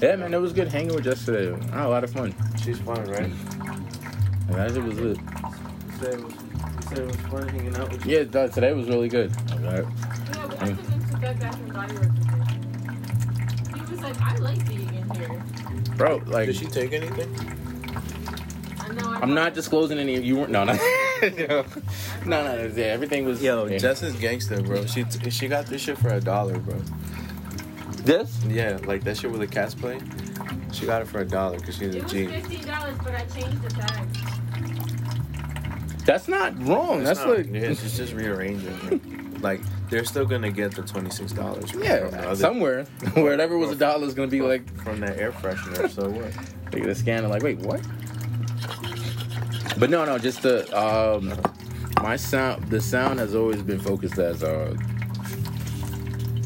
Yeah, man, it was good hanging with Jess today. I had a lot of fun. She's fun, right? And that shit was lit. You said it was, you said it was fun hanging out with you. Yeah, th- today was really good. Alright. Yeah, but I took him to Bed Bath and Body Works. today. He was like, I like being in here. Bro, like, Did she take anything? I know. I I'm not disclosing any of you weren't. No, no. no, no, no. Yeah, everything was. Yo, yeah. Jess is gangster, bro. She she got this shit for a dollar, bro. This? Yeah, like that shit with the cats play. She got it for a dollar because she's a It was fifteen dollars, but I changed the tag. That's not wrong. It's That's not- like. yeah, she's just rearranging. it. like they're still gonna get the twenty six dollars. Yeah, somewhere. Wherever was a dollar is gonna be like, from that air freshener. So what? Look at the scanner, like, wait, what? But no, no, just the um, my sound. The sound has always been focused as uh,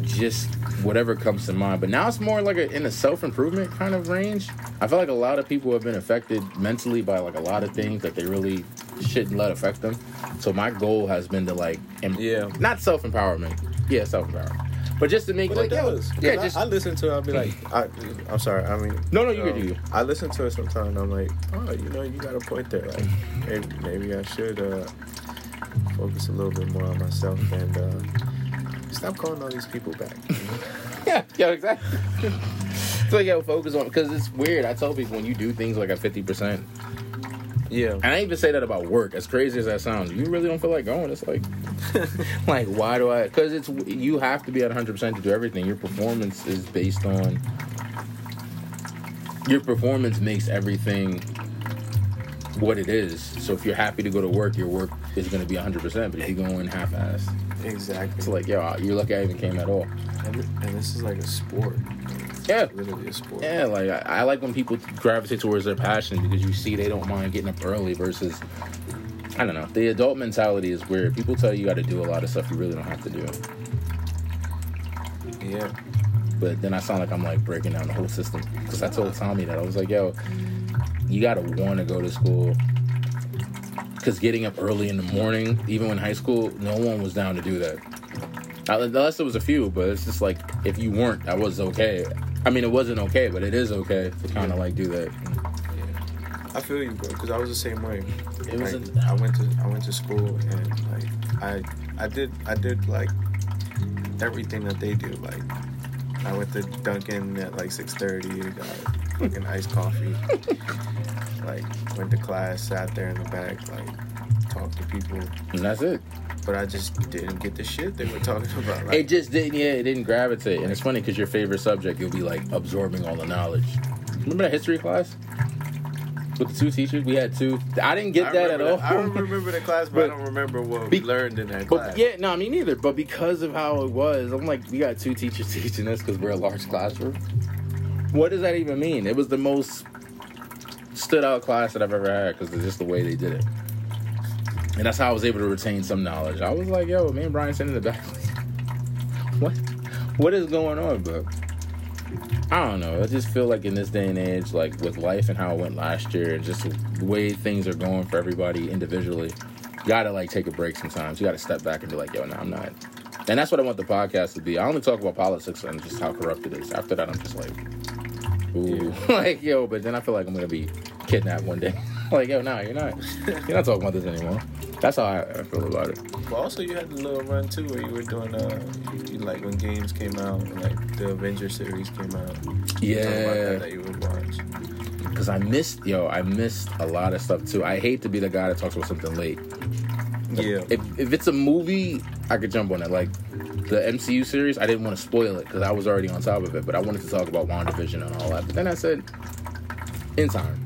just whatever comes to mind. But now it's more like a, in a self improvement kind of range. I feel like a lot of people have been affected mentally by like a lot of things that they really shouldn't let affect them. So my goal has been to like, em- Yeah. not self empowerment. Yeah, self empowerment. But just to make But like, it does. yeah, just I, I listen to it. I'll be like, I, I'm sorry. I mean, No, no, you um, can do. I listen to it sometimes. I'm like, oh, you know, you got a point there. Like, maybe, maybe I should uh, focus a little bit more on myself and uh, stop calling all these people back. Yeah, yeah, exactly. so yo, focus on because it's weird. I tell people when you do things like at fifty percent, yeah. and I even say that about work. As crazy as that sounds, you really don't feel like going. It's like, like why do I? Because it's you have to be at one hundred percent to do everything. Your performance is based on your performance makes everything what it is. So if you're happy to go to work, your work is going to be 100%. But if you go in half-assed, Exactly. it's like, yo, you're lucky I even came at all. and, and this is like a sport. Yeah. Literally a sport. Yeah, like I, I like when people gravitate towards their passion because you see they don't mind getting up early versus I don't know. The adult mentality is weird. People tell you you got to do a lot of stuff you really don't have to do. Yeah. But then I sound like I'm like breaking down the whole system because I told Tommy that I was like, yo, you got to want to go to school. Because getting up early in the morning, even when high school, no one was down to do that. Unless there was a few, but it's just like if you weren't, that was okay. I mean, it wasn't okay, but it is okay to kind of like do that. I feel you, bro, because I was the same way. It was Like, an- I went to I went to school and like I I did I did like everything that they do. Like I went to Dunkin' at like six thirty, got fucking iced coffee. like went to class, sat there in the back, like talked to people. And that's it. But I just didn't get the shit they were talking about. Like, It just didn't. Yeah, it didn't gravitate. And it's funny because your favorite subject, you'll be like absorbing all the knowledge. Remember that history class with the two teachers? We had two. I didn't get I that at all. I don't remember the class, but, I don't remember what Be- we learned in that But class. yeah, no, me neither. But because of how it was, I'm like, we got two teachers teaching us because we're a large classroom. What does that even mean? It was the most stood out class that I've ever had because it's just the way they did it. And that's how I was able to retain some knowledge. I was like, yo, me and Brian sitting in the back. what? What is going on, bro? I don't know. I just feel like in this day and age, like with life and how it went last year, and just the way things are going for everybody individually, you gotta like take a break sometimes. You gotta step back and be like, yo, no, I'm not. And that's what I want the podcast to be. I only talk about politics and just how corrupt it is. After that, I'm just like, like yo. But then I feel like I'm gonna be kidnapped one day. like yo, no, you're not. You're not talking about this anymore. That's how I, I feel about it. But also, you had the little run too, where you were doing uh, you, like when games came out, and, like the Avenger series came out. Talking about Yeah. that, that you would watch. Because I missed, yo, I missed a lot of stuff too. I hate to be the guy that talks about something late. Yeah, If, if it's a movie, I could jump on it. Like the MCU series, I didn't want to spoil it because I was already on top of it. But I wanted to talk about WandaVision and all that. But then I said, in time.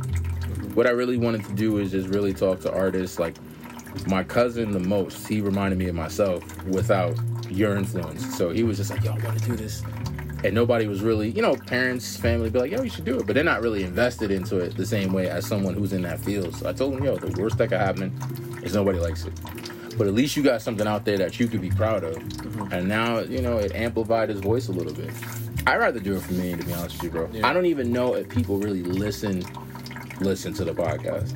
What I really wanted to do is just really talk to artists like my cousin the most. He reminded me of myself without your influence. So he was just like, yo, I want to do this. And nobody was really, you know, parents, family be like, yo, you should do it. But they're not really invested into it the same way as someone who's in that field. So I told him, yo, the worst that could happen is nobody likes it. But at least you got something out there that you could be proud of. Mm-hmm. And now, you know, it amplified his voice a little bit. I'd rather do it for me, to be honest with you, bro. Yeah. I don't even know if people really listen listen to the podcast.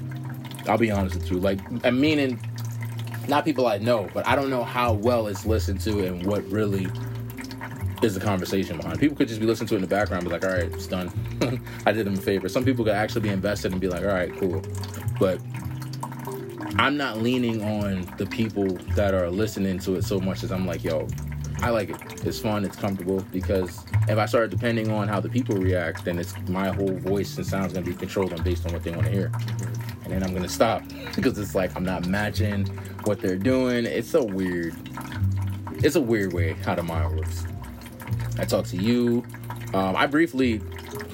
I'll be honest with you. Like, I meaning, not people I know, but I don't know how well it's listened to and what really is the conversation behind. People could just be listening to it in the background, be like, "All right, it's done. I did them a favor." Some people could actually be invested and be like, "All right, cool," but I'm not leaning on the people that are listening to it so much as I'm like, "Yo, I like it. It's fun. It's comfortable." Because if I start depending on how the people react, then it's my whole voice and sound's gonna be controlled on based on what they want to hear, and then I'm gonna stop because it's like I'm not matching what they're doing. It's a weird it's a weird way how the mind works. I talked to you. Um, I briefly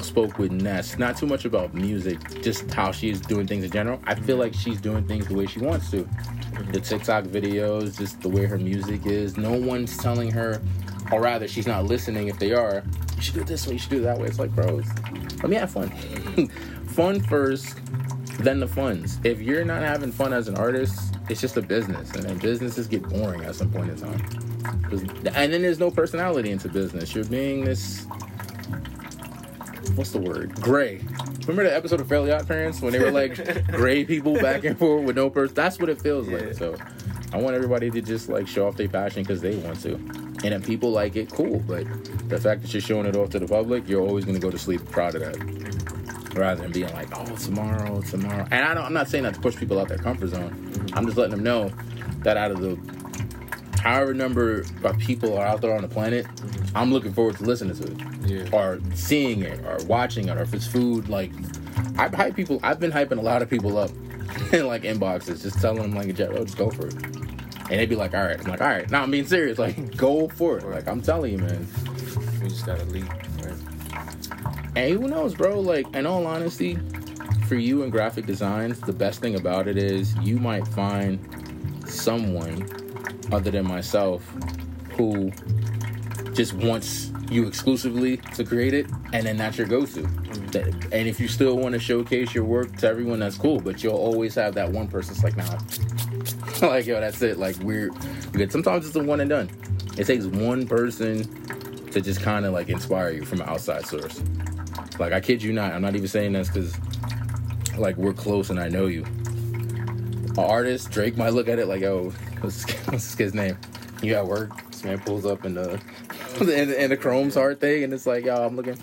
spoke with Ness, not too much about music, just how she's doing things in general. I feel like she's doing things the way she wants to. The TikTok videos, just the way her music is. No one's telling her, or rather, she's not listening if they are. You should do it this way, you should do it that way. It's like, bros, let me have fun. fun first, then the funds. If you're not having fun as an artist, it's just a business, and then businesses get boring at some point in time. And then there's no personality into business. You're being this. What's the word? Gray. Remember the episode of Fairly Odd Parents when they were like gray people back and forth with no person? That's what it feels Yeah. like. So I want everybody to just like show off their passion because they want to. And if people like it, cool. But the fact that you're showing it off to the public, you're always going to go to sleep proud of that rather than being like, oh, tomorrow, tomorrow. And I don't, I'm not saying that to push people out their comfort zone. I'm just letting them know that out of the however number of people are out there on the planet, mm-hmm. I'm looking forward to listening to it Yeah. or seeing it or watching it or if it's food. Like, I hype people. I've been hyping a lot of people up in like inboxes, just telling them like, "Oh, just go for it." And they'd be like, "All right." I'm like, "All right." Now I'm being serious. Like, go for it. Like I'm telling you, man. We just gotta leap. Right? And who knows, bro? Like, in all honesty, for you in graphic designs, the best thing about it is you might find someone other than myself who just wants you exclusively to create it, and then that's your go-to. And if you still want to showcase your work to everyone, that's cool. But you'll always have that one person that's like, nah, like yo, that's it. Like we're good. Sometimes it's a one and done. It takes one person to just kind of like inspire you from an outside source. Like I kid you not, I'm not even saying this because like we're close and I know you. An artist, Drake might look at it like, yo, what's this, what's this kid's name? You at work, this man pulls up in the in, in the Chrome Hearts thing, and it's like, yo, I'm looking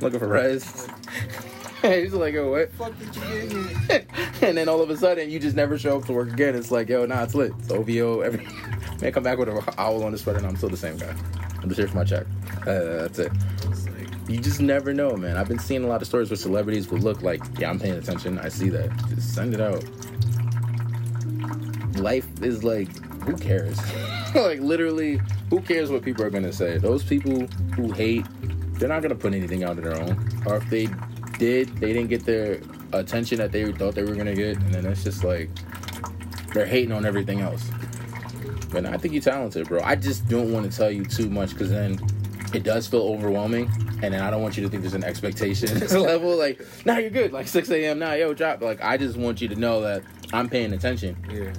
looking for Rez. He's like, yo, what? Fuck did you get here? and then all of a sudden, you just never show up to work again. It's like, yo, nah, it's lit. It's OVO. Every man come back with an owl on his sweater, and I'm still the same guy. I'm just here for my check. Uh, that's it. You just never know, man. I've been seeing a lot of stories where celebrities would look like, yeah, I'm paying attention. I see that. Just send it out. Life is like, who cares? like, literally, who cares what people are to say? Those people who hate, they're not to put anything out of their own. Or if they did, they didn't get their attention that they thought they were to get. And then it's just like, they're hating on everything else. But I think you're talented, bro. I just don't want to tell you too much because then it does feel overwhelming. And then I don't want you to think there's an expectation level. Like, nah, you're good. Like 6 a.m. Nah, yo, drop. Like, I just want you to know that I'm paying attention. yeah.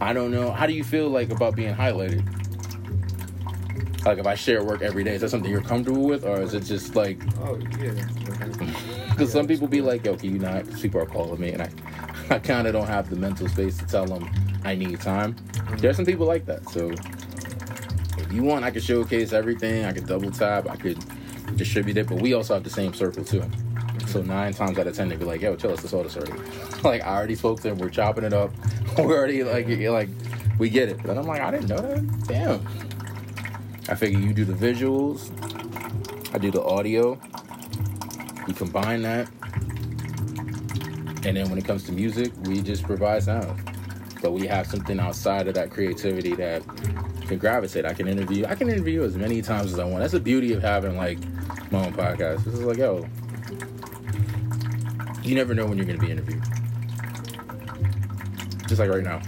I don't know. How do you feel like about being highlighted? Like, if I share work every day, is that something you're comfortable with, or is it just like? Oh yeah. Because some people be like, "Yo, can you not?" people are calling me, and I, I kind of don't have the mental space to tell them I need time. There's some people like that. So, if you want, I can showcase everything. I can double tap. I could distribute it. But we also have the same circle too. So nine times out of ten, they be like, "Yo, chill, let's all this already." like I already spoke to him. We're chopping it up. We're already like, like, we get it. But I'm like, I didn't know that. Damn. I figure you do the visuals. I do the audio. We combine that. And then when it comes to music, we just provide sound. But we have something outside of that creativity that can gravitate. I can interview. I can interview as many times as I want. That's the beauty of having like my own podcast. This is like, yo, you never know when you're gonna be interviewed. Just like right now.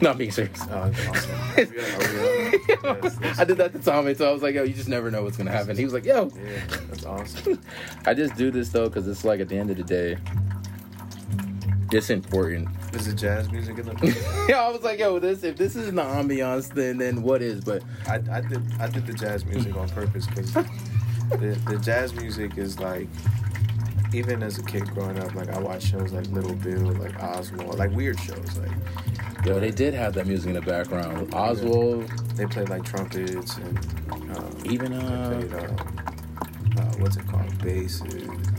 No, I'm being serious. Oh, that's awesome. Are we- are we on? Yes, yes. I did that to Tommy, so I was like, yo, you just never know what's gonna happen. He was like, yo, Yeah, that's awesome. I just do this though because it's like at the end of the day, it's important. Is it jazz music in the? yeah, I was like, yo, this if this isn't the ambiance, then then what is? But I, I did I did the jazz music on purpose because the the jazz music is like even as a kid growing up, like I watched shows like Little Bill, like Oswald, like weird shows, like Yo, they did have that music in the background. Oswald, They played like trumpets and um, even uh, played uh, uh, what's it called, basses. And,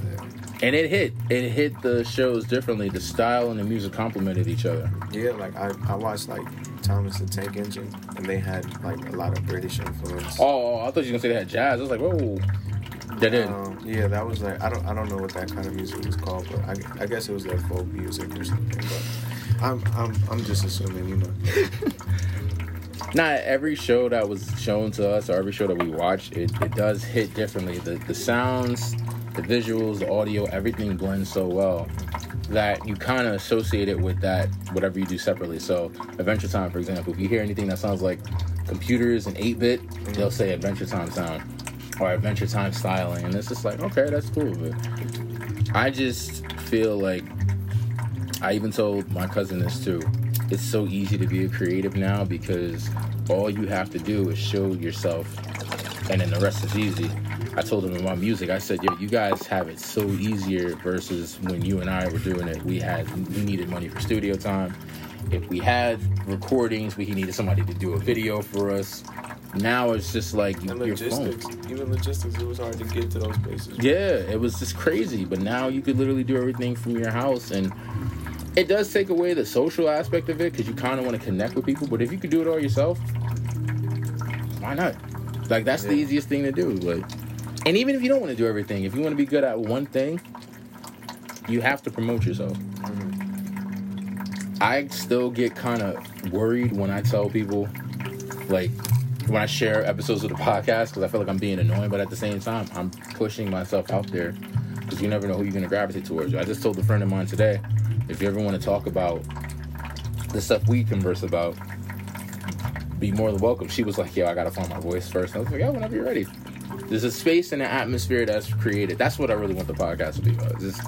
and it hit. It hit the shows differently. The style and the music complemented each other. yeah, like I, I watched like Thomas the Tank Engine, and they had like a lot of British influence. Oh, I thought you were gonna say they had jazz. I was like, whoa. They did. Um, yeah, that was like I don't I don't know what that kind of music was called, but I, I guess it was like folk music or something. But I'm I'm I'm just assuming, you know. Not every show that was shown to us or every show that we watch, it, it does hit differently. The the sounds, the visuals, the audio, everything blends so well that you kind of associate it with that whatever you do separately. So Adventure Time, for example, if you hear anything that sounds like computers and 8-bit, they'll say Adventure Time sound or Adventure Time styling, and it's just like okay, that's cool. But I just feel like I even told my cousin this too. It's so easy to be a creative now because all you have to do is show yourself, and then the rest is easy. I told him about music. I said, "Yo, you guys have it so easier versus when you and I were doing it. We had we needed money for studio time. If we had recordings, we needed somebody to do a video for us. Now it's just like And your phone. even logistics, it was hard to get to those places. Yeah, it was just crazy. But now you could literally do everything from your house, and it does take away the social aspect of it because you kind of want to connect with people. But if you could do it all yourself, why not? Like that's the easiest thing to do. Like, and even if you don't want to do everything, if you want to be good at one thing, you have to promote yourself. Mm-hmm. I still get kind of worried when I tell people, like, when I share episodes of the podcast, because I feel like I'm being annoying, but at the same time, I'm pushing myself out there because you never know who you're going to gravitate towards. I just told a friend of mine today, if you ever want to talk about the stuff we converse about, be more than welcome. She was like, yo, I got to find my voice first. And I was like, yo, whenever you're ready. There's a space and an atmosphere that's created. That's what I really want the podcast to be about. Just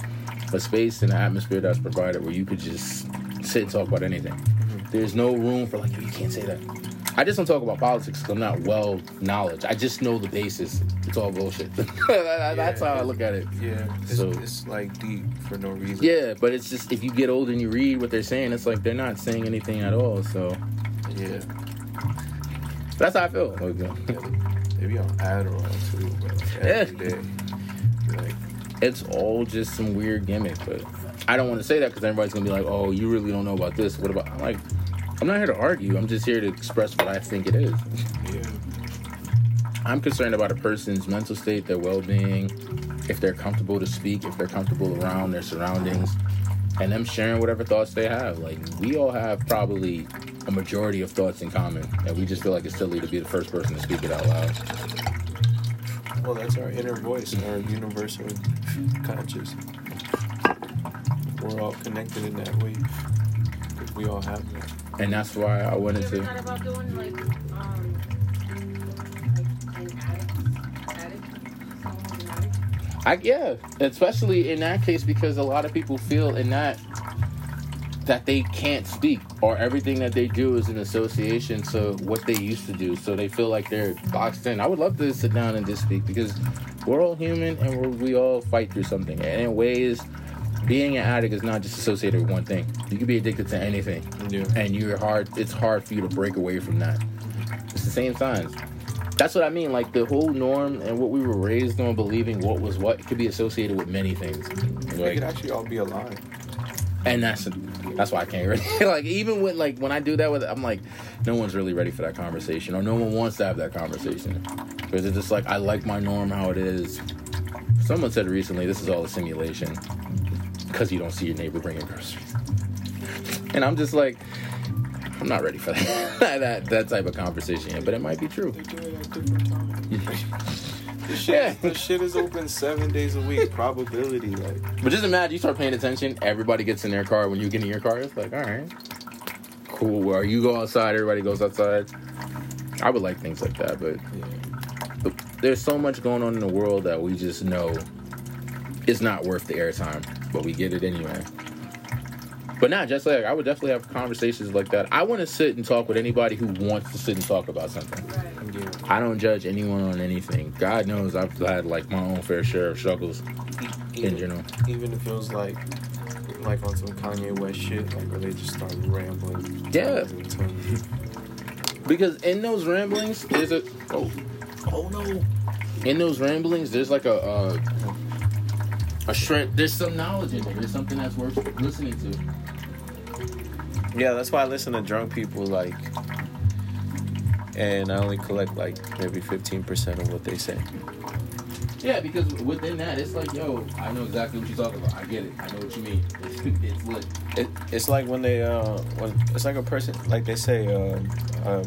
a space and an atmosphere that's provided where you could just sit and talk about anything. Mm-hmm. There's no room for like, you can't say that. I just don't talk about politics because I'm not well knowledge. I just know the basis. It's all bullshit. That's how I look at it. Yeah, it's, So- it's like deep for no reason. Yeah, but it's just if you get old and you read what they're saying, it's like they're not saying anything at all. So yeah. that's how I feel. Like, yeah. They be on Adderall too, but like Yeah. every day. Like, it's all just some weird gimmick. But I don't want to say that because everybody's gonna be like, "Oh, you really don't know about this." What about? I'm like, I'm not here to argue. I'm just here to express what I think it is. yeah. I'm concerned about a person's mental state, their well-being, if they're comfortable to speak, if they're comfortable around their surroundings, and them sharing whatever thoughts they have. Like we all have probably a majority of thoughts in common, and we just feel like it's silly to be the first person to speak it out loud. Well, that's our inner voice, our universal conscious. We're all connected in that way. We all have that. And that's why I wanted You ever to. thought about doing like um like an attic attic song in an attic? I yeah, especially in that case because a lot of people feel in that that they can't speak or everything that they do is in association to what they used to do. So they feel like they're boxed in. I would love to sit down and just speak because we're all human and we're, we all fight through something. And in ways, being an addict is not just associated with one thing. You can be addicted to anything, Yeah. and you're hard. It's hard for you to break away from that. It's the same signs. That's what I mean. Like the whole norm and what we were raised on, believing what was what, could be associated with many things. They Like, could actually all be alive. And that's that's why I can't really like even with like when I do that with I'm like no one's really ready for that conversation or no one wants to have that conversation because it's just like I like my norm how it is. Someone said recently this is all a simulation because you don't see your neighbor bringing groceries, and I'm just like I'm not ready for that that that type of conversation yet, but it might be true. They do it at different times. The shit, Yeah. the shit is open seven days a week. Probability, like But just imagine you start paying attention. Everybody gets in their car when you get in your car. It's like, all right, cool. Or you go outside, everybody goes outside. I would like things like that, but yeah. there's so much going on in the world that we just know it's not worth the airtime, but we get it anyway. But not just like I would definitely have conversations like that. I want to sit and talk with anybody who wants to sit and talk about something. Right. yeah. I don't judge anyone on anything. God knows I've had like my own fair share of struggles in Even, general. even if it was like like on some Kanye West shit, like where they just start rambling. Yeah. tons and tons. Because in those ramblings, there's a oh, oh no. In those ramblings, there's like a uh, a shred. There's some knowledge in there. There's something that's worth listening to. Yeah, that's why I listen to drunk people like, and I only collect like maybe fifteen percent of what they say. Yeah, because within that, it's like, yo, I know exactly what you're talking about. I get it. I know what you mean. It's, lit. It, it's like when they uh when it's like a person like they say um, um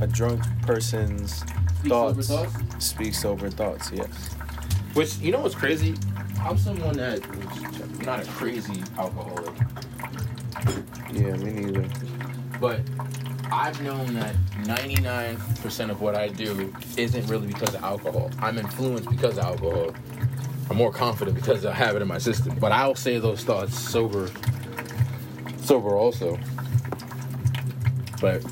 a drunk person's Speak thoughts, sober thoughts. speaks over thoughts. Yes. Which you know what's crazy? I'm someone that I'm not a crazy alcoholic, Yeah, me neither. but I've known that 99% of what I do isn't really because of alcohol. I'm influenced because of alcohol. I'm more confident because I have it in my system. But I'll say those thoughts sober, sober also. But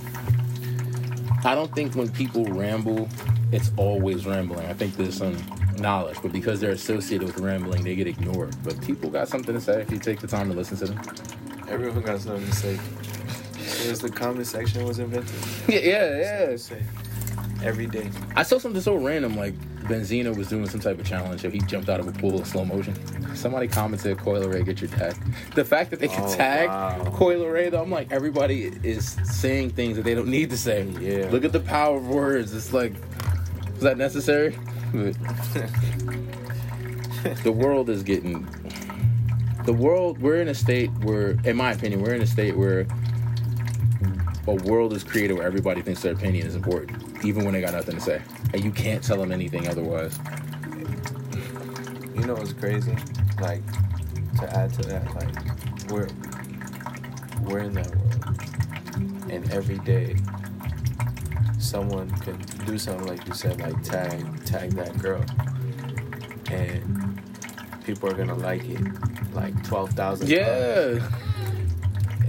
I don't think when people ramble, it's always rambling. I think there's some knowledge, but because they're associated with rambling, they get ignored. But people got something to say if you take the time to listen to them. Everyone got something to say. Since the comment section was invented, Yeah, yeah, to every day. I saw something so random, like Benzino was doing some type of challenge, and he jumped out of a pool in slow motion. Somebody commented, "Coi Leray, get your tag." The fact that they can Oh, tag wow. Coi Leray, though, I'm like, everybody is saying things that they don't need to say. Yeah. Look at the power of words. It's like, is that necessary? The world is getting. The world, we're in a state where, in my opinion, we're in a state where a world is created where everybody thinks their opinion is important, even when they got nothing to say. And you can't tell them anything otherwise. You know what's crazy? Like to add to that, like we're we're in that world, and every day someone can do something like you said, like tag tag that girl, and people are gonna like it, like twelve thousand. Yeah.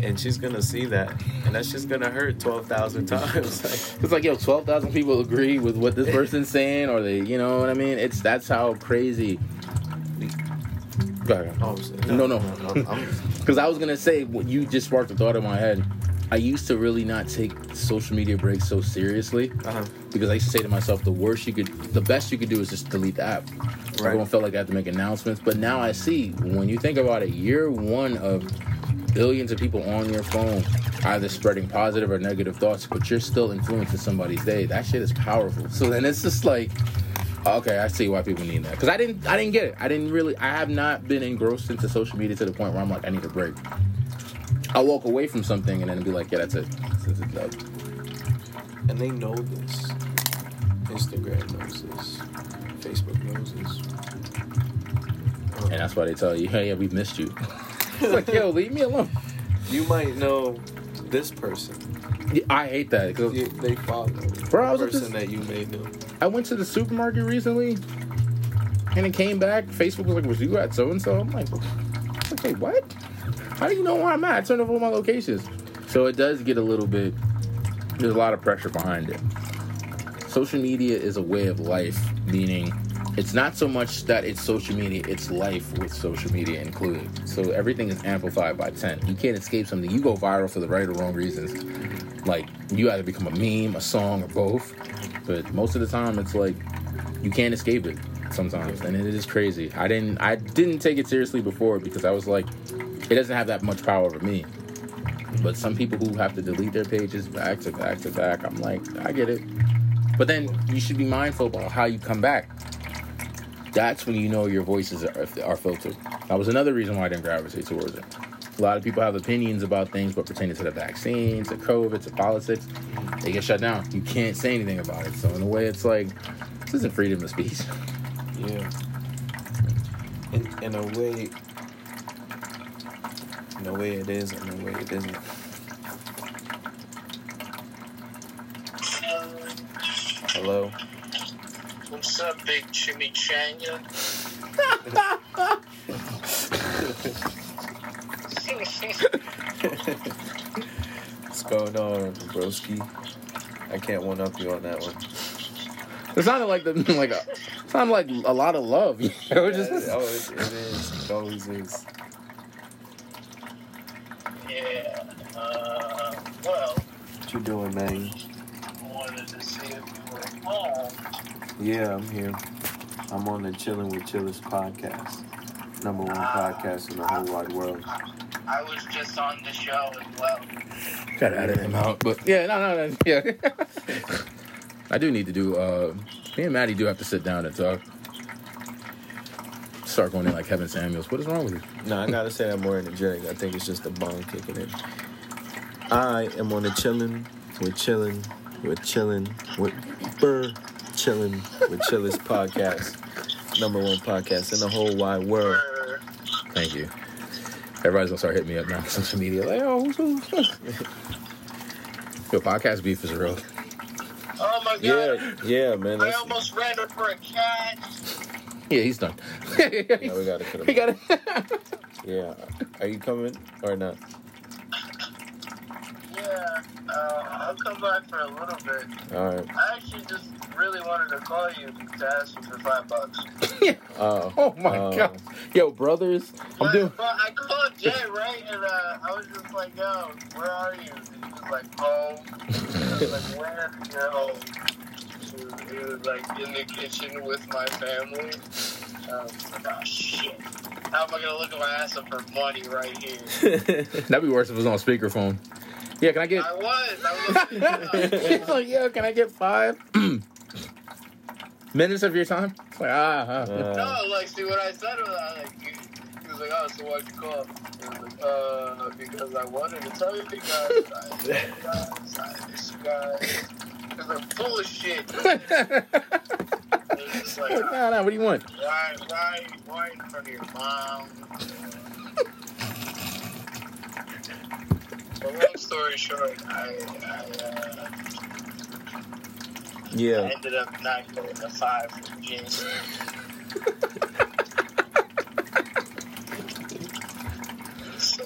And she's gonna see that, and that's just gonna hurt twelve thousand times. like, It's like, yo, 12,000 people agree with what this person's saying, or they, you know what I mean? It's, that's how crazy. Go ahead. oh, No, no. Because I was gonna say, what you just sparked a thought in my head. I used to really not take social media breaks so seriously uh-huh. because I used to say to myself, the worst you could, the best you could do is just delete the app. Right. Everyone felt like I had to make announcements, but now I see when you think about it, you're one of billions of people on your phone, either spreading positive or negative thoughts, but you're still influencing somebody's day. That shit is powerful. So then it's just like, okay, I see why people need that. Because I didn't, I didn't get it. I didn't really. I have not been engrossed into social media to the point where I'm like, I need a break. I'll walk away from something and then be like, yeah, that's it. This is it. And they know this. Instagram knows this. Facebook knows this. And that's why they tell you, hey, yeah, we missed you. it's like, yo, leave me alone. You might know this person. Yeah, I hate that. 'cause You, they follow the Bro, I was at person this- that you may know. I went to the supermarket recently, and it came back. Facebook was like, "Was you at so and so?" I'm like, "Okay, what? How do you know where I'm at?" I turned over all my locations, so it does get a little bit. There's a lot of pressure behind it. Social media is a way of life, meaning it's not so much that it's social media; it's life with social media included. So everything is amplified by ten. You can't escape something. You go viral for the right or wrong reasons. Like you either become a meme, a song, or both. But most of the time, it's like you can't escape it sometimes, and it is crazy. I didn't, I didn't take it seriously before because I was like, it doesn't have that much power over me. But some people who have to delete their pages back to back to back, I'm like, I get it. But then you should be mindful about how you come back. That's when you know your voices are, are filtered. That was another reason why I didn't gravitate towards it. A lot of people have opinions about things, but pertaining to the vaccine, to COVID, to politics, they get shut down. You can't say anything about it. So in a way, it's like this isn't freedom of speech. Yeah. In, in a way, in a way it is, in a way it isn't. Hello. What's up, big chimichanga? What's going on, broski? I can't one up you on that one. It sounded like the like a sounded like a lot of love. You know, Yeah, just it, oh, it, it is. It always is. Yeah. Uh, well, What you doing, man? wanted to see if you were home. Yeah, I'm here. I'm on the Chilling with Chillers podcast. Number one podcast in the whole wide world. I was just on the show as well. Gotta edit him out, but yeah, no, no, no, yeah. I do need to do. uh Me and Maddie do have to sit down and talk. Start going in like Kevin Samuels. What is wrong with you? No, I gotta say I'm more energetic. I think it's just the bone kicking in. I am on the chilling with chilling with chilling with burr chilling with chillers podcast. Number one podcast in the whole wide world. Thank you. Everybody's gonna start hitting me up now on social media. Like, oh, who's, who's, Yo, podcast beef is real. Oh my god. Yeah, yeah, man. I almost ran over a cat. Yeah, he's done. yeah, we gotta cut he him. got it. Yeah, are you coming or not? Yeah. Uh, I'll come back for a little bit. All right. I actually just really wanted to call you to ask you for five bucks. Oh, oh my Oh. god. Yo, brothers, I'm doing. but I called Jay, right? And uh, I was just like, yo, where are you? And he was like, home. And I was like, where? You're home. He was, he was like in the kitchen with my family. I was like, oh shit. How am I gonna look at my ass up for money right here? That'd be worse if it was on speakerphone. Yeah, can I get? I was. I was. He's like, yeah, can I get five minutes of your time? It's like, ah. Uh, No, like, see what I said was, I like, he, he was like, oh, so why'd you call? And I was like, uh, because I wanted to tell you guys, I you guys, I miss you guys. Because I'm full of shit. Like, no, no, what do you want? why, why, why in front of your mom? But long story short, I, I, uh, I ended up not getting a five from Jason. So,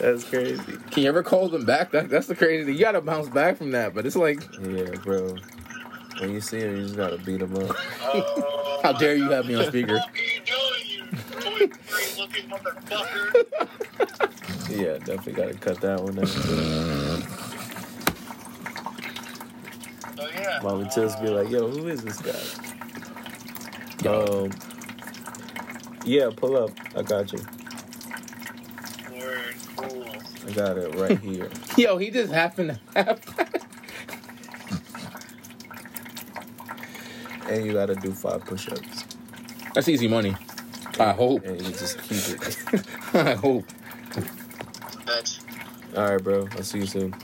that's crazy. Can you ever call them back? That, that's the crazy thing. You gotta bounce back from that, but it's like, Yeah, bro. When you see him, you just gotta beat him up. oh How my dare you have me on speaker? What are you doing, you toy free looking motherfucker? Yeah, definitely gotta cut that one out. So yeah. Mom would just be like, "Yo, who is this guy?" Um, yeah, pull up. I got you. Word, cool. I got it right here. Yo, he just happened to have. And you gotta do five push-ups. That's easy money. I hope. And you just keep it. I hope. That's All right, bro. I'll see you soon.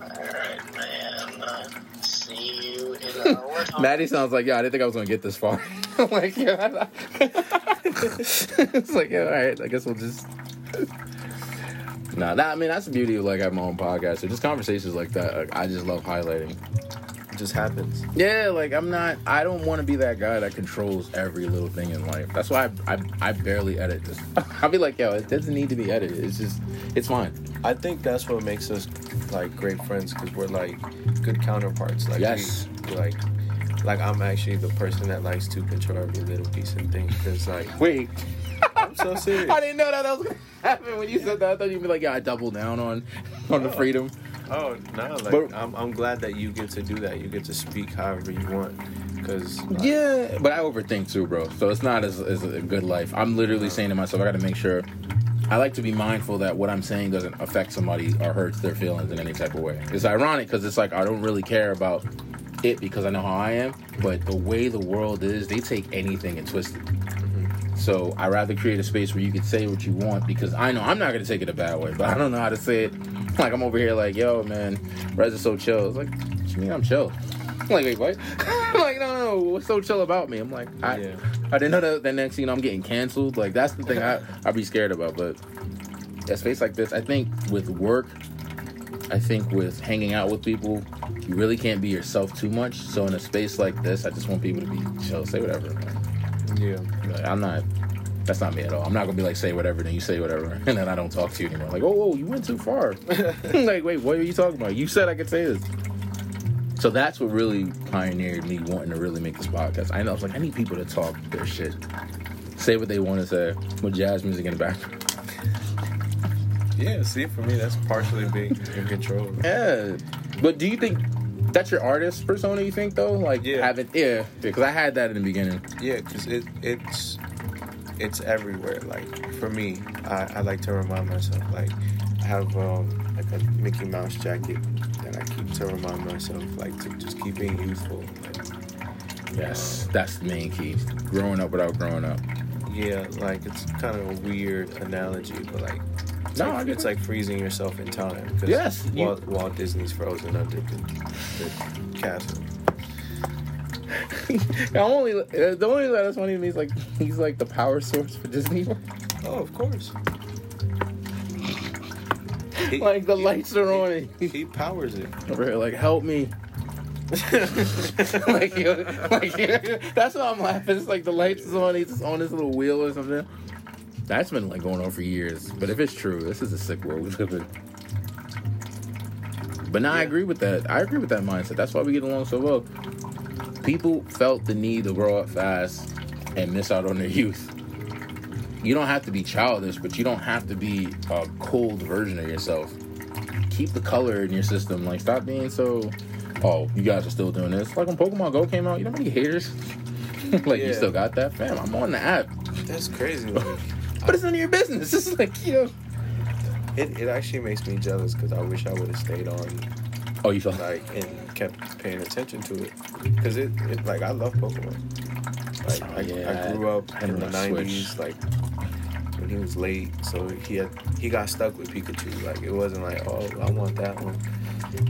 alright, man. Uh, see you in what? Maddie sounds like, yeah, I didn't think I was gonna get this far. I'm like, yeah. it's like, yeah, all right. I guess we'll just. Nah, that, I mean that's the beauty of like having my own podcast. So just conversations like that, like, I just love highlighting. It just happens. Yeah, like I'm not. I don't want to be that guy that controls every little thing in life. That's why I I, I barely edit this. I'll be like, yo, it doesn't need to be edited. It's just, it's fine. I think that's what makes us like great friends because we're like good counterparts. Like Yes. we, like like I'm actually the person that likes to control every little piece and thing because like Wait, I'm so serious. I didn't know that that was gonna happen when you said that. I thought you'd be like, yeah, I double down on on the freedom. Oh no! Like But- I'm, I'm glad that you get to do that. You get to speak however you want, because Yeah, but I overthink too, bro. So it's not as, as a good life. I'm literally saying to myself, I got to make sure. I like to be mindful that what I'm saying doesn't affect somebody or hurts their feelings in any type of way. It's ironic because it's like I don't really care about it because I know how I am, but the way the world is, they take anything and twist it. So I rather create a space where you can say what you want because I know I'm not gonna take it a bad way, but I don't know how to say it. Like I'm over here like, yo, man, Rez is so chill. It's like, what you mean I'm chill? I'm like, wait, what? I'm like, no, no, no, what's so chill about me? I'm like, I, Yeah. I didn't know that the next thing I'm getting canceled. Like that's the thing I I'd be scared about. But a space like this, I think with work, I think with hanging out with people, you really can't be yourself too much. So in a space like this, I just want people to be chill, say whatever. Yeah, Like, I'm not. That's not me at all. I'm not gonna be like say whatever, then you say whatever, and then I don't talk to you anymore. Like, oh, whoa, you went too far. like, wait, what are you talking about? You said I could say this. So that's what really pioneered me wanting to really make this podcast. I know I was like, I need people to talk their shit, say what they want to say with jazz music in the background. Yeah, see, for me, that's partially being in control. Yeah, but do you think that's your artist persona? You think though, like Yeah. having yeah, because I had that in the beginning. Yeah, because it it's it's everywhere. Like for me, I, I like to remind myself. Like I have um, like a Mickey Mouse jacket that I keep to remind myself, like to just keep being youthful. Like, Yes, that's the main key. Growing up without growing up. yeah, like it's kind of a weird analogy, but like. It's, No, like, it's like freezing yourself in time. Yes, you- Walt, Walt Disney's frozen under the, the castle. the only uh, the only thing that's funny to me is like he's like the power source for Disney. Oh, of course. He- like the he- lights are on He, he powers it. over here like help me. like, yo, like that's why I'm laughing. It's like the lights is on. He's just on his little wheel or something. That's been like going on for years. But if it's true, this is a sick world we live in. But now I agree with that. I agree with that mindset. That's why we get along so well. People felt the need to grow up fast and miss out on their youth. You don't have to be childish, but you don't have to be a cold version of yourself. Keep the color in your system. Like, stop being so. Oh, you guys are still doing this. Like when Pokemon Go came out, you know how many haters? like you still got that, fam. I'm on the app, That's crazy. Like, but it's none of your business. It's just like you know. it, it actually makes me jealous because I wish I would have stayed on Oh, you felt like and kept paying attention to it because it, it like I love Pokemon. Like I, Yeah, I grew up I in the '90s, like when he was late, so he had he got stuck with Pikachu. Like it wasn't like oh I want that one.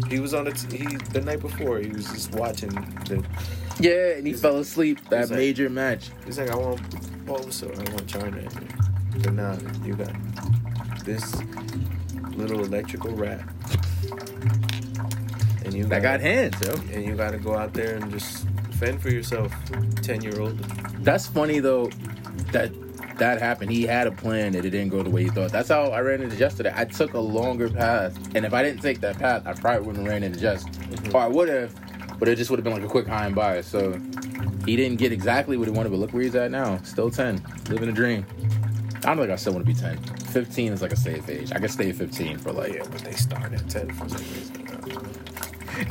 He was on the t- he the night before he was just watching the. Yeah, and he fell asleep that It's like- major match. He's like I want Bulbasaur, I want Charmander, but now you got this little electrical rat, and you That got hands, yo. and you got to go out there and just fend for yourself, ten year old. That's funny though. That that happened. He had a plan that it didn't go the way he thought. That's how I ran into Jess today. I took a longer path, and if I didn't take that path, I probably wouldn't have ran into Jess, mm-hmm. or I would have, but it just would have been like a quick high and by. So he didn't get exactly what he wanted, but look where he's at now. Still ten, living a dream. I don't think I still want to be ten. Fifteen is like a safe age. I could stay at fifteen for like. yeah, but they start at ten for some reason.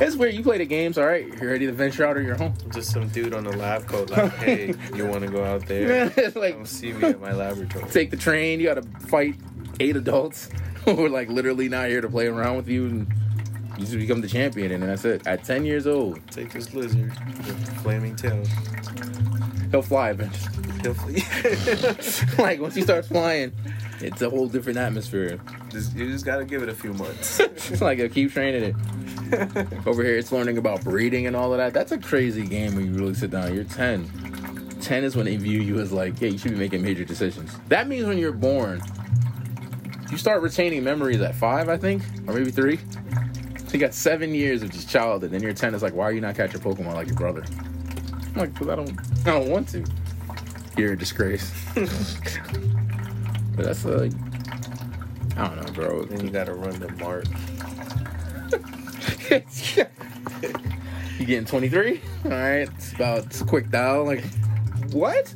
It's weird. You play the games, all right? You ready to venture out of your home? Just some dude on the lab coat, like, hey, you want to go out there? like Come see me at my laboratory. take the train. You got to fight eight adults who are like literally not here to play around with you, and you just become the champion, and that's it. At ten years old, Take this lizard with flaming tail. he'll fly eventually. Like once you start flying, it's a whole different atmosphere. just, you just gotta give it a few months. It's like I keep training it. Over here, it's learning about breeding and all of that. That's a crazy game when you really sit down. You're ten. Ten is when they view you as like, yeah, you should be making major decisions. That means when you're born, you start retaining memories at five, I think, or maybe three. So you got seven years of just childhood. Then you're ten. It's like, why are you not catching Pokemon like your brother? I'm like, because I don't, I don't want to. You're a disgrace. but that's like, I don't know, bro. then you gotta run the mart. you getting 23? All right, it's about it's quick dial. Like, what?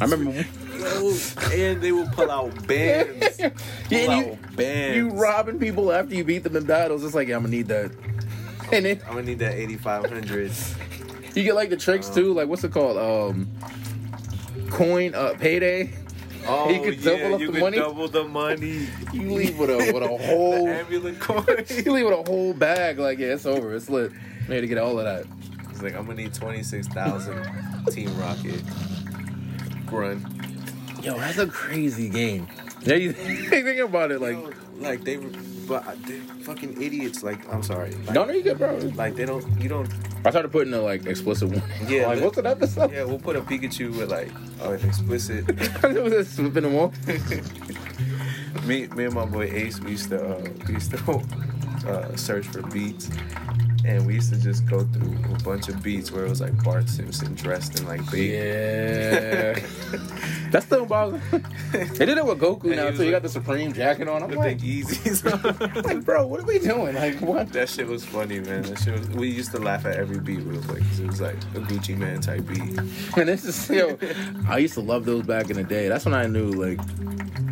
I remember Yo, and they will pull out bands. Pull and you, out bands. you robbing people after you beat them in battles. It's like, yeah, I'm gonna need that. And then I'm gonna need that 8500. you get like the tricks too. Like, what's it called? Um, coin, uh, payday. Oh, You could double up you the money? double the money. You leave with a with a whole. amulet coin. You leave with a whole bag. Like, yeah, it's over. It's lit. Made to get all of that. It's like I'm gonna need 26,000 Team Rocket. Grunt. Yo, that's a crazy game. Yeah, you think about it, like, Yo, like they, but they fucking idiots. Like I'm sorry. Like, no, no, you good, bro. like they don't. You don't. I started putting the like explicit one. Yeah, like what's an episode? Yeah, we'll put a Pikachu with like oh, an explicit. it was just flipping them off. me, me and my boy Ace, we used to, uh, we used to uh, search for beats, and we used to just go through a bunch of beats where it was like Bart Simpson dressed in like big. Yeah, that's still bothering. They did it with Goku And now he was too. You got the Supreme jacket on. I'm The like, big Yeezys. like, bro, what are we doing? Like, what? that shit was funny, man. That shit was, we used to laugh at every beat real quick 'cause it was like a Gucci Mane type beat. And this is yo. I used to love those back in the day. That's when I knew like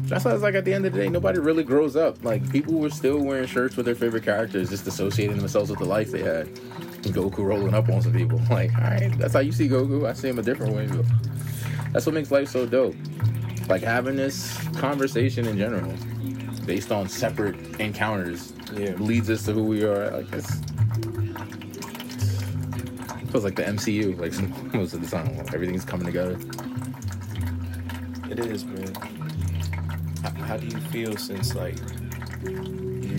That's why it's like at the end of the day, nobody really grows up. Like people were still wearing shirts with their favorite characters, just associating themselves with the life they had. And Goku rolling up on some people. Like, all right, that's how you see Goku. I see him a different way. But that's what makes life so dope. Like having this conversation in general, based on separate encounters, Yeah. leads us to who we are. Like it's feels like the MCU. Like most of the time, everything's coming together. It is, man. How, how do you feel since like you,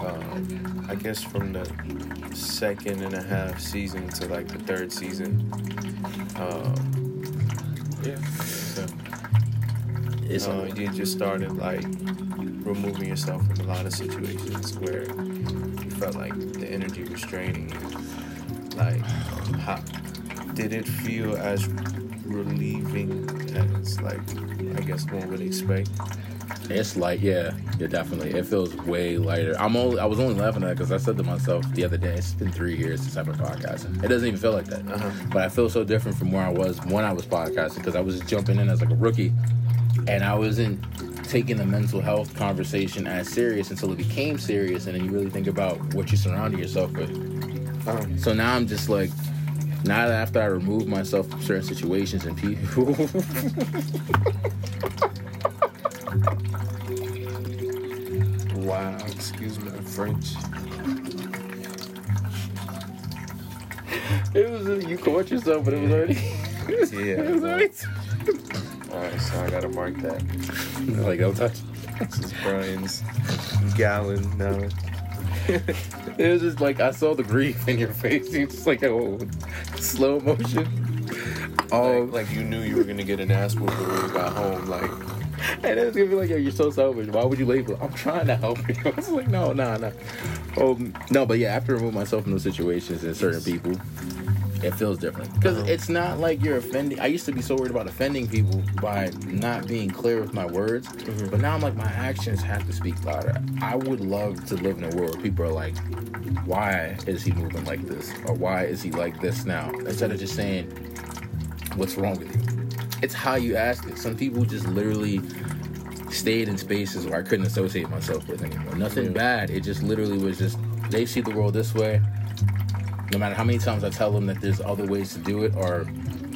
um, I guess from the second and a half season to like the third season? Um, yeah. So, It's uh, you just started like removing yourself from a lot of situations where you felt like the energy was draining. you. Like, how did it feel as relieving as like I guess one would expect? It's like, yeah, yeah, definitely. It feels way lighter. I'm only, I was only laughing at it because I said to myself the other day, it's been three years since I've been podcasting. It doesn't even feel like that. Uh-huh. But I feel so different from where I was when I was podcasting because I was jumping in as like a rookie and I wasn't taking the mental health conversation as serious until it became serious. And then you really think about what you surrounded yourself with. Um, So now I'm just like, now that after I remove myself from certain situations and people, wow, excuse my French. it was you caught yourself, but it was already, Yeah. it was already. Alright, so I gotta mark that. like don't touch. This is Brian's gallon now. It was just like I saw the grief in your face. You just like oh, slow motion. Oh, Like, like you knew you were gonna get an ass whooping when you got home. Like, and it was gonna be like, yo, you're so selfish. Why would you label? I'm trying to help you. I was like, no, no, no. Um, no, but yeah, I have to remove myself from those situations and certain people, it feels different because Uh-huh. it's not like you're offending. I used to be so worried about offending people by not being clear with my words, Mhm. but now I'm like, my actions have to speak louder. I would love to live in a world where people are like, why is he moving like this, or why is he like this now? Instead of just saying, what's wrong with you? It's how you ask it. Some people just literally stayed in spaces where I couldn't associate myself with anymore. Nothing Yeah. bad. It just literally was just they see the world this way. No matter how many times I tell them that there's other ways to do it, or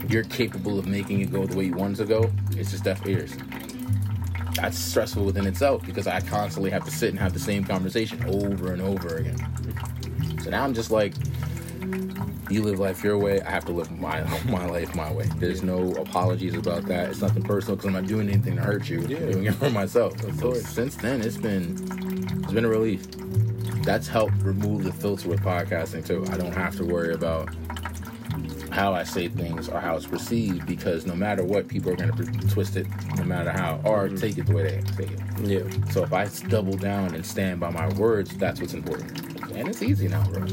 you're capable of making it go the way you want it to go, it's just deaf ears. That's stressful within itself because I constantly have to sit and have the same conversation over and over again. So now I'm just like, you live life your way. I have to live my my life my way. There's no apologies about that. It's nothing personal because I'm not doing anything to hurt you. Yeah. I'm doing it for myself. So since then, it's been it's been a relief. That's helped remove the filter with podcasting too. I don't have to worry about how I say things or how it's perceived because no matter what, people are going to twist it no matter how or Mhm. take it the way they take it. yeah. So if I double down and stand by my words, that's what's important. And it's easy now, bro.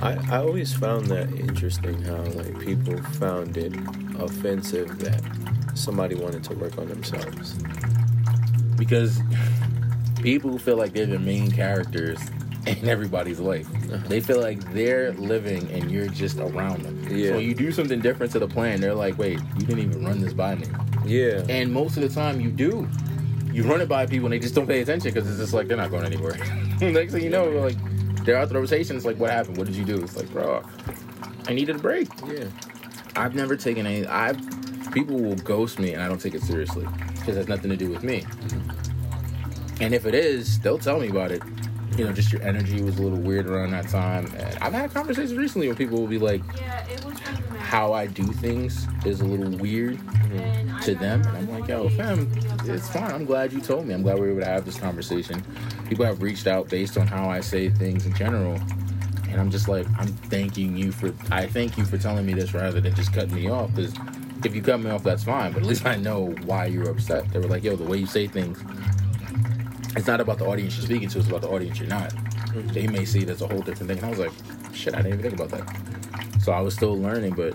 I, I always found that interesting how like people found it offensive that somebody wanted to work on themselves. because people feel like they're the main characters in everybody's life. They feel like they're living and you're just around them. Yeah. So you do something different to the plan, they're like, wait, you didn't even run this by me. Yeah. And most of the time you do. You run it by people and they just don't pay attention because it's just like they're not going anywhere. Next thing you know, like they're out the rotation. It's like, what happened? What did you do? It's like, bro, I needed a break. Yeah. I've never taken any. I've people will ghost me and I don't take it seriously because it has nothing to do with me. And if it is, they'll tell me about it. You know, just your energy was a little weird around that time. And I've had conversations recently where people will be like, Yeah, it was "How I do things is a little weird And to them," and I'm like, "Yo, fam, it's fine. I'm glad you told me. I'm glad we were able to have this conversation. People have reached out based on how I say things in general." And I'm just like, I'm thanking you for, I thank you for telling me this rather than just cutting me off. Because if you cut me off, that's fine. But at least I know why you're upset. They were like, yo, the way you say things, it's not about the audience you're speaking to, it's about the audience you're not. They may see it as a whole different thing. And I was like, shit, I didn't even think about that. So I was still learning. But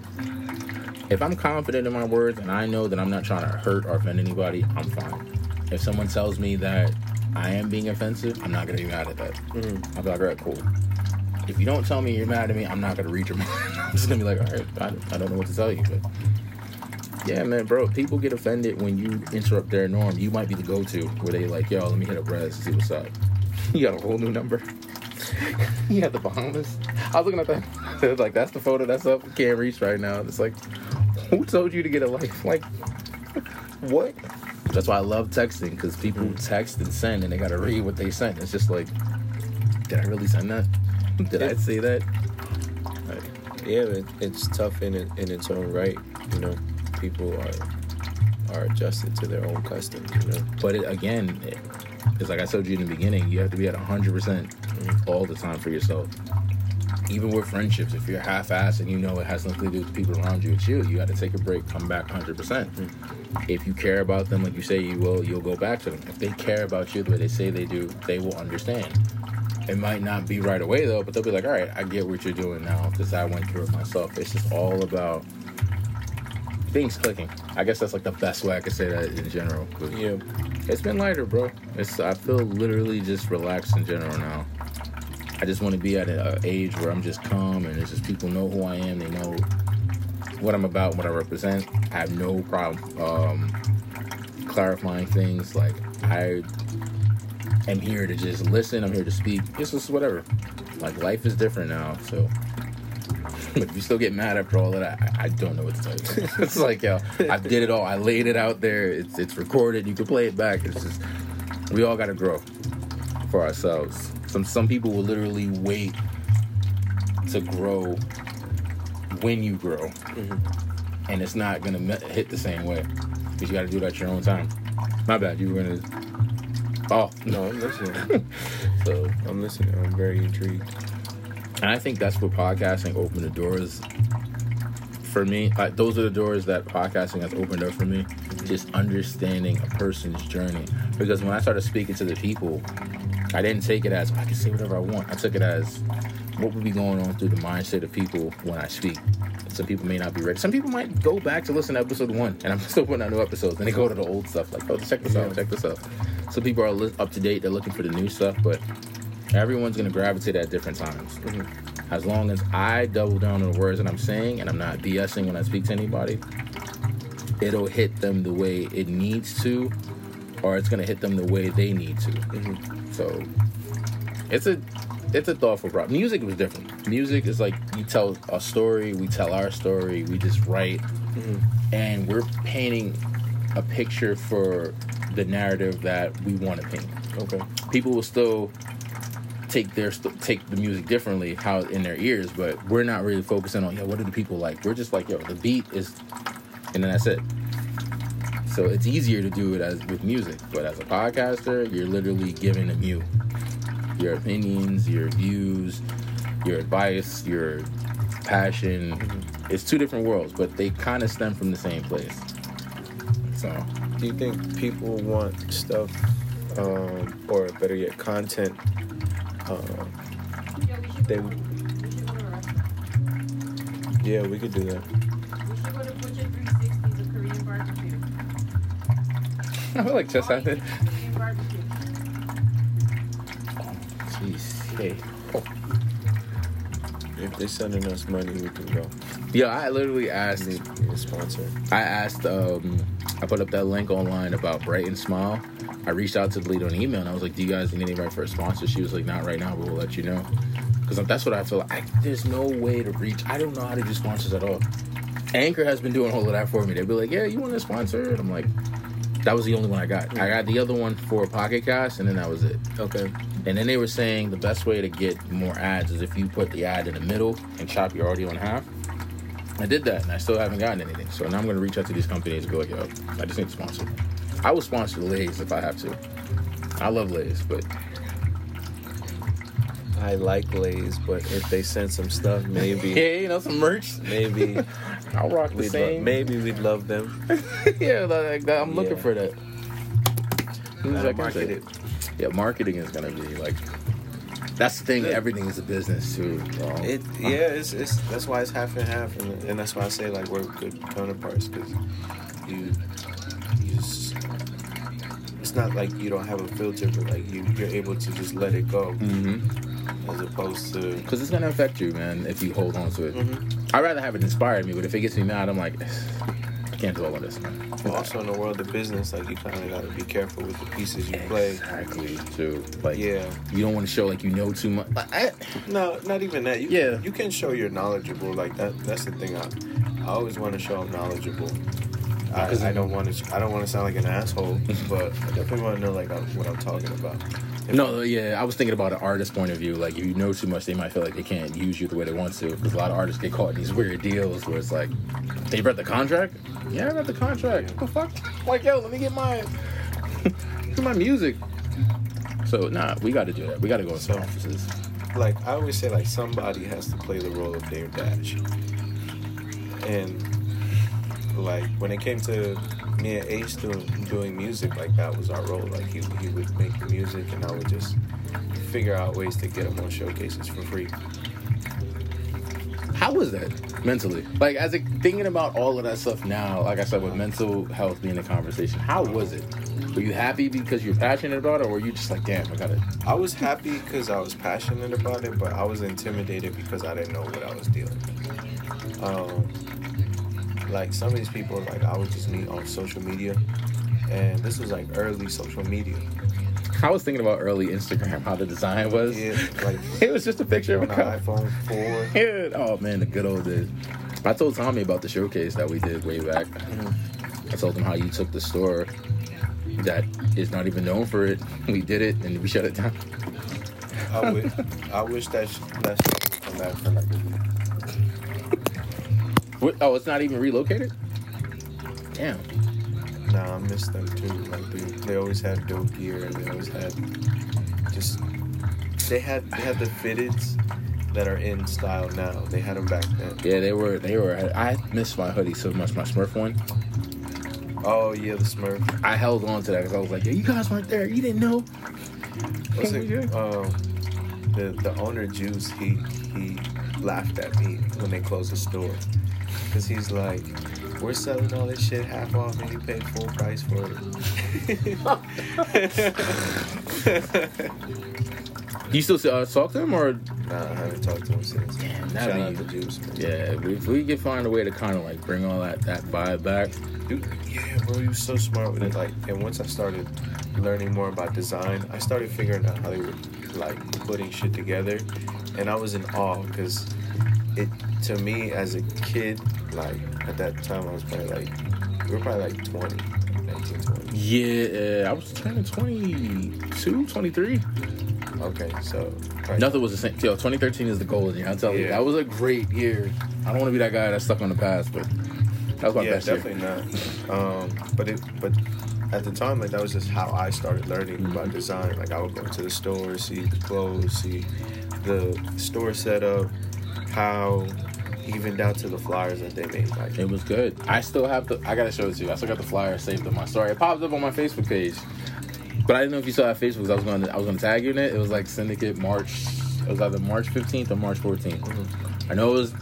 if I'm confident in my words and I know that I'm not trying to hurt or offend anybody, I'm fine. If someone tells me that I am being offensive, I'm not going to be mad at that. Mhm. I'll be like, all right, cool. If you don't tell me you're mad at me, I'm not gonna read your mind. I'm just gonna be like, all right, I, I don't know what to tell you, but Yeah, man, bro. People get offended when you interrupt their norm. You might be the go-to where they like, yo, let me hit up Rez and see what's up. You got a whole new number. you had the Bahamas. I was looking at that. Like, that's the photo that's up. Can't reach right now. It's like, who told you to get a life? Like, what? That's why I love texting because people mm. text and send and they gotta read what they sent. It's just like, did I really send that? Did I say that? Yeah, it, it's tough in it, in its own right. You know, people are are adjusted to their own customs. You know, But it, again, it, it's like I told you in the beginning. You have to be at hundred percent mm-hmm. all the time for yourself. Even with friendships, if you're half-assed and you know it has nothing to do with the people around you, it's you. You got to take a break, come back hundred percent. Mm-hmm. If you care about them like you say you will, you'll go back to them. If they care about you the way they say they do, they will understand. It might not be right away though, but they'll be like, "All right, I get what you're doing now because I went through it myself." It's just all about things clicking. I guess that's like the best way I could say that in general. Yeah, it's been lighter, bro. It's I feel literally just relaxed in general now. I just want to be at an age where I'm just calm and it's just people know who I am. They know what I'm about, what I represent. I have no problem um, clarifying things. Like I am here to just listen. I'm here to speak. It's just whatever. Like life is different now, so. If you still get mad after all that, I, I don't know what to tell you. it's like, yo, I did it all. I laid it out there. It's it's recorded. You can play it back. It's just we all got to grow for ourselves. Some some people will literally wait to grow when you grow, mm-hmm. and it's not gonna me- hit the same way because you got to do it at your own time. My bad. You were gonna. Oh no, I'm listening. So I'm listening. I'm very intrigued. And I think that's what podcasting opened the doors for me. Like, those are the doors that podcasting has opened up for me. Just understanding a person's journey. Because when I started speaking to the people, I didn't take it as I can say whatever I want. I took it as what would be going on through the mindset of people when I speak. Some people may not be ready. Some people might go back to listen to episode one, and I'm still putting out new episodes. And they go to the old stuff, like, oh, check this out, check this out. Some people are up to date. They're looking for the new stuff, but everyone's gonna gravitate at different times. Mm-hmm. As long as I double down on the words that I'm saying and I'm not BSing when I speak to anybody, it'll hit them the way it needs to, or it's gonna hit them the way they need to. Mm-hmm. So it's a it's a thoughtful problem. Music was different. Music is like you tell a story, we tell our story, we just write, mm-hmm. and we're painting a picture for the narrative that we want to paint Okay. people will still take their take the music differently how in their ears but we're not really focusing on yo what do the people like? We're just like yo the beat is and then that's it. So it's easier to do it as with music but as a podcaster you're literally giving them you. Your opinions your views your advice your passion. It's two different worlds but they kind of stem from the same place. So. Do you think people want stuff, um, or better yet, content? Uh, Yeah, we should They- go, we should go to a restaurant. yeah, we could do that. We should go to Butcher 360, the Korean barbecue. i feel like just happened Korean barbecue. jeez hey If they're sending us money, we can go. Yeah, I literally asked. Need, need a sponsor. I asked. Um, I put up that link online about Bright and Smile. I reached out to the lead on email and I was like, "Do you guys need anybody for a sponsor?" She was like, "Not right now, but we'll let you know." Because that's what I feel. Like. I, there's no way to reach. I don't know how to do sponsors at all. Anchor has been doing all of that for me. They'd be like, "Yeah, you want a sponsor?" And I'm like, "That was the only one I got. I got the other one for Pocket Cast, and then that was it." Okay. And then they were saying the best way to get more ads is if you put the ad in the middle and chop your audio in half. I did that and I still haven't gotten anything. So now I'm going to reach out to these companies and be like, yo, I just need a sponsor. I will sponsor Lay's if I have to. I love Lay's, but I like Lay's, but if they send some stuff, maybe, yeah, you know, some merch. maybe, I'll rock the we'd lo- same. maybe we'd love them. yeah, like that. I'm looking Yeah. for that. Who's market it. Yeah, marketing is to be like, that's the thing. Everything is a business too. Um, It yeah, it's, it's that's why it's half and half, and, and that's why I say like we're good counterparts because you it's not like you don't have a filter, but like you you're able to just let it go mhm. as opposed to Because it's gonna affect you, man, if you hold on to it. Mhm. I'd rather have it inspire me, but if it gets me mad, I'm like, I can't dwell on this, man. But also in the world of business, like you kind of got to be careful with the pieces you play. Exactly. Too. Like, Yeah. you don't want to show like you know too much. Like, I, No, not even that. You, Yeah. you can show you're knowledgeable. Like that. That's the thing. I, I always want to show I'm knowledgeable. I, I don't want to. I don't want to sound like an asshole, but I definitely want to know like uh, what I'm talking about. If- no, yeah, I was thinking about an artist point of view. Like, if you know too much, they might feel like they can't use you the way they want to. Because a lot of artists get caught in these weird deals where it's like, they read the contract. Yeah, I read the contract. What the fuck? Like, yo, let me get my, get my music. So nah, we got to do that. We got to go into So- offices. like I always say, like somebody has to play the role of Dame Dash. And like when it came to me and Ace doing doing music, like that was our role. Like he he would make the music, and I would just figure out ways to get him on showcases for free. How was that mentally? Like, as a, thinking about all of that stuff now, like I said, with mental health being a conversation, how was it? Were you happy because you're passionate about it, or were you just like, damn, I gotta. I was happy because I was passionate about it, but I was intimidated because I didn't know what I was dealing with. Um, like some of these people, like I would just meet on social media, and this was like early social media. I was thinking about early Instagram, how the design was. Yeah, like It was just a picture of on a the cup. iPhone four. Yeah. Oh man, the good old days. I told Tommy about the showcase that we did way back. Mm-hmm. I told him how you took the store that is not even known for it. We did it and we shut it down. I wish, I wish that sh- that would come back for like a week. What, oh, it's not even relocated. Damn. Nah, I miss them too. Like they, they always had dope gear, and they always had just they had they had the fitteds that are in style now. They had them back then. Yeah, they were. They were. I miss my hoodie so much. My Smurf one. Oh yeah, the Smurf. I held on to that because I was like, "Yo, you guys weren't there. You didn't know." What's Oh, it? yeah. Um, the the owner Juice he he laughed at me when they closed the store because he's like, "We're selling all this shit half off, and you paid full price for it." Do you still uh, talk to him or? nah, I haven't talked to him since. Damn, Shout out to. Juice. Yeah, if we can find a way to kind of like bring all that that vibe back. Dude, yeah, bro, was so smart with it. Like, and once I started learning more about design, I started figuring out how they were like putting shit together, and I was in awe because it to me as a kid, like at that time, I was probably like we were probably like 20, 19, 20. Yeah, I was turning 22, 23. Okay, so probably- Nothing was the same. Yo, 2013 is the golden year. I'll tell you, that was a great year. I don't want to be that guy that's stuck on the past, but that was my yeah, best year. definitely not. Um, but it, but at the time, like that was just how I started learning about design. Like I would go to the store, see the clothes, see the store setup, how even down to the flyers that they made. Like It was good. I still have the. I gotta show it to you. I still got the flyer saved on my story. It popped up on my Facebook page, but I didn't know if you saw that Facebook. 'cause I was going. to I was going to tag you in it. It was like Syndicate March. It was either March 15th or March 14th. Mm-hmm. I know it was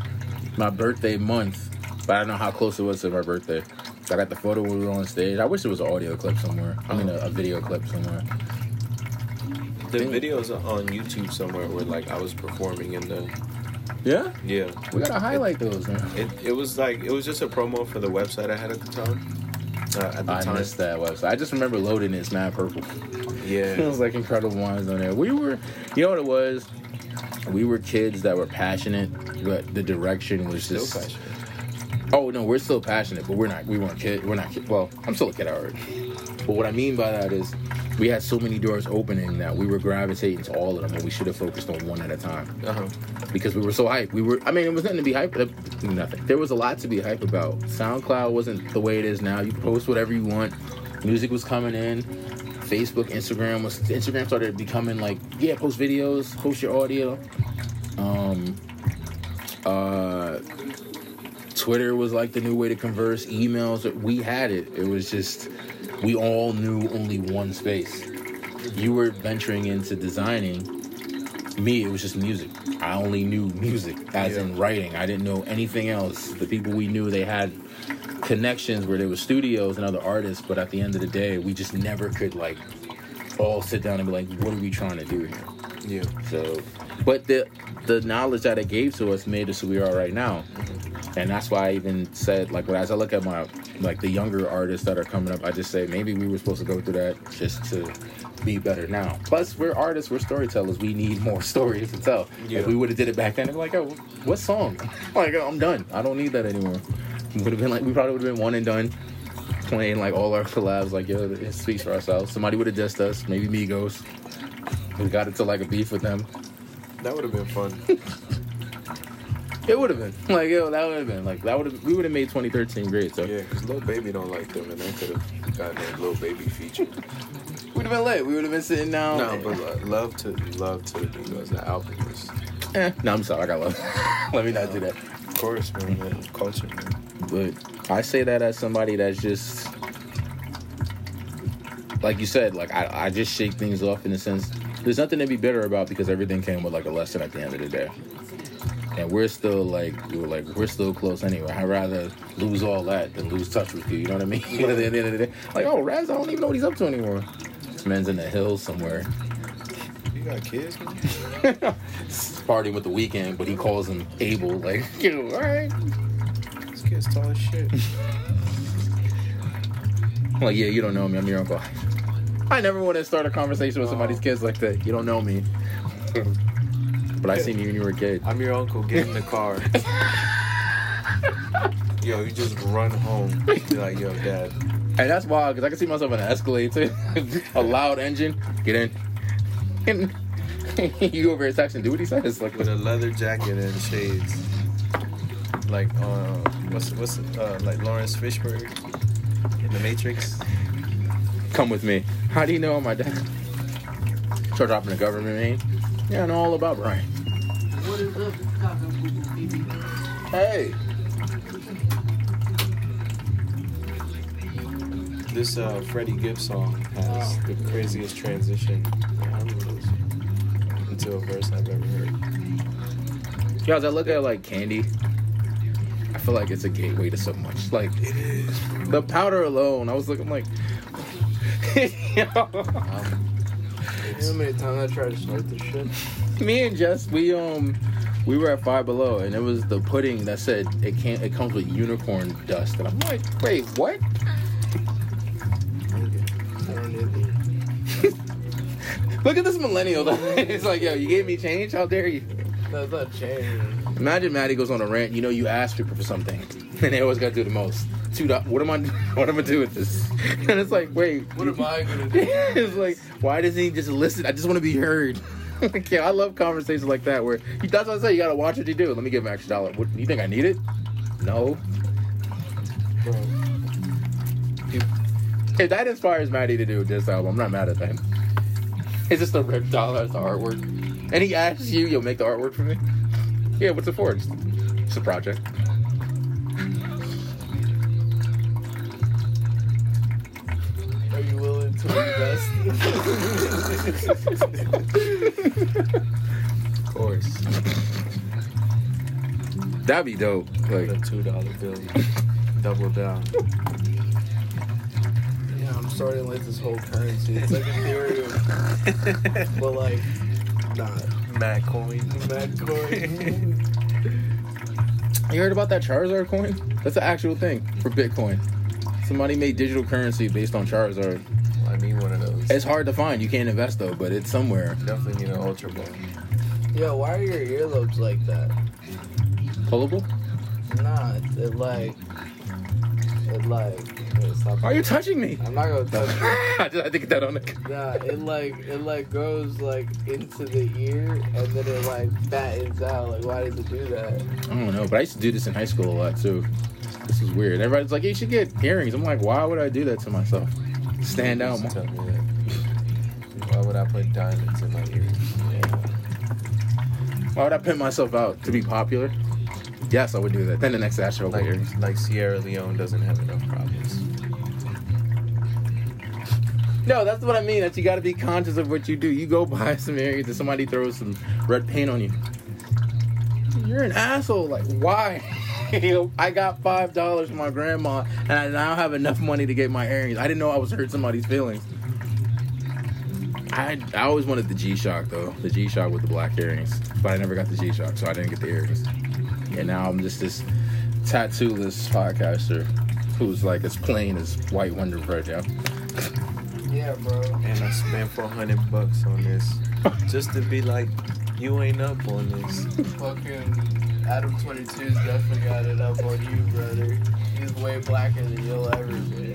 my birthday month, but I don't know how close it was to my birthday. I got the photo when we were on stage. I wish it was an audio clip somewhere. I mean, a, a video clip somewhere. the Dang. videos on YouTube somewhere where like I was performing in the Yeah, yeah. we gotta highlight those, man. It, it was like it was just a promo for the website I had at the time. Uh, at the I time, missed that website. I just remember loading it. It's mad purple. Yeah, It yeah, was like Inkredible Minds on there. We were, you know what it was? We were kids that were passionate, but the direction was still just. passionate. Oh no, we're still passionate, but we're not. We weren't kid. We're not kid. Well, I'm still a kid already. But what I mean by that is, we had so many doors opening that we were gravitating to all of them, and we should have focused on one at a time Uh huh. because we were so hyped. We were. I mean, it was nothing to be hyped. uh, Nothing. There was a lot to be hyped about. SoundCloud wasn't the way it is now. You post whatever you want. Music was coming in. Facebook, Instagram was. Instagram started becoming like, yeah, post videos, post your audio. Um. Uh. Twitter was like the new way to converse. Emails, we had it. It was just, we all knew only one space. You were venturing into designing me, it was just music. I only knew music, as Yeah. in writing. I didn't know anything else. The people we knew, they had connections where there were studios and other artists, but at the end of the day, we just never could like all sit down and be like, what are we trying to do here? Yeah. So, but the the knowledge that it gave to us made us who we are right now, mm-hmm. and that's why I even said like, as I look at my like the younger artists that are coming up, I just say maybe we were supposed to go through that just to be better now. Plus, we're artists, we're storytellers. We need more stories to tell. Yeah. If we would have did it back then, it'd be like, oh, what song? Like, oh, I'm done. I don't need that anymore. Would have been like, we probably would have been one and done, playing like all our collabs. Like, yo, it speaks for ourselves. Somebody would have dissed us, maybe Migos. We got into like a beef with them. That would have been fun. It would have been like, yo, that would have been like that would have we would have made 2013 great. So yeah, because Lil Baby don't like them, and they could have gotten a Lil Baby feature. we'd have been late. We would have been sitting down. no, but uh, love to love to the Migos. The album was, Eh, no, I'm sorry. I got love. Let me not do that. of course, man. man culture, man. But I say that as somebody that's just like you said, like I, I just shake things off in a sense. There's nothing to be bitter about because everything came with like a lesson at the end of the day. And we're still like we were like we're still close anyway. I'd rather lose all that than lose touch with you. You know what I mean? at the end of the day, like oh Rez, I don't even know what he's up to anymore. This man's in the hills somewhere, You got kids, man? partying with the Weeknd, but he calls him Abel. Like, you all right? This kid's tall as shit. I'm like, yeah, you don't know me. I'm your uncle. I never want to start a conversation with somebody's kids like that. You don't know me. but I seen you when you were a kid. I'm your uncle. Get in the car. yo, you just run home. Be like, yo, dad. And that's wild because I can see myself in an Escalade too. a loud engine. Get in. And you over here texting. Do what he says. Like, with a leather jacket and shades. Like uh, what's what's uh, like Laurence Fishburne in The Matrix. come with me. How do you know my dad? Start dropping the government name. Yeah, I know all about Brian. What is up, Cock and Boo Boo BB? Hey. This uh, Freddie Gibbs song has the craziest transition into a verse I've ever heard. Yo, as I look at like candy, I feel like it's a gateway to so much. Like It is. the powder alone, I was looking like, You know how many times I tried to snort this shit? me and Jess, we um, we were at Five Below, and it was the pudding that said it can't. It comes with unicorn dust, and I'm like, wait, what? I don't need these. Look at this millennial. though. it's like, yo, you gave me change. How dare you? That's not change. Imagine Maddie goes on a rant. You know, you ask people for something, and they always got to do the most. Two. do- What am I? What am I do with this? And it's like, wait, What am I gonna do? it's like, why doesn't he just listen? I just want to be heard. Yeah, I love conversations like that where he, that's what I say. You gotta watch what you do. Let me give him an extra dollar. What, you think I need it? No. Bro, If that inspires Maddie to do this album, I'm not mad at that. It's just a red dollar as the artwork. And he asks you, you'll make the artwork for me? Yeah, what's it for? It's a project. Of course. That'd be dope. Like a two dollar bill. Double down. yeah, I'm starting to like this whole currency. It's like Ethereum, but like, nah, Mad coin. Mad coin. you heard about that Charizard coin? That's the actual thing for Bitcoin. Somebody made digital currency based on Charizard. I need one of those. It's hard to find. You can't invest though, but it's somewhere. Definitely need an ultra ball. Yo, why are your earlobes like that? Pullable? Nah, it, it like, it like. Wait, stop. Are you touching me? I'm not gonna touch it. I just had to get that on the. Nah, it like it like goes like into the ear and then it like fattens out. Like, why does it do that? I don't know, but I used to do this in high school a lot too. This is weird. Everybody's like, "You should get earrings." I'm like, "Why would I do that to myself? Stand out more." Tell me that. Why would I put diamonds in my ears? Why would I pimp myself out to be popular? Yes, I would do that. Then the next day I show up earrings. Like, like Sierra Leone doesn't have enough problems. No, that's what I mean. That you got to be conscious of what you do. You go buy some earrings and somebody throws some red paint on you. You're an asshole. Like, why? I got five dollars from my grandma, and I now have enough money to get my earrings. I didn't know I was hurting somebody's feelings. I I always wanted the G Shock though, the G Shock with the black earrings, but I never got the G Shock, so I didn't get the earrings. And now I'm just this tattooless podcaster. who's like as plain as white Wonder Bread, yo. Yeah, bro. And I spent 400 bucks on this just to be like, you ain't up on this. Fucking Adam 22's definitely got it up on you, brother. He's way blacker than you'll ever be.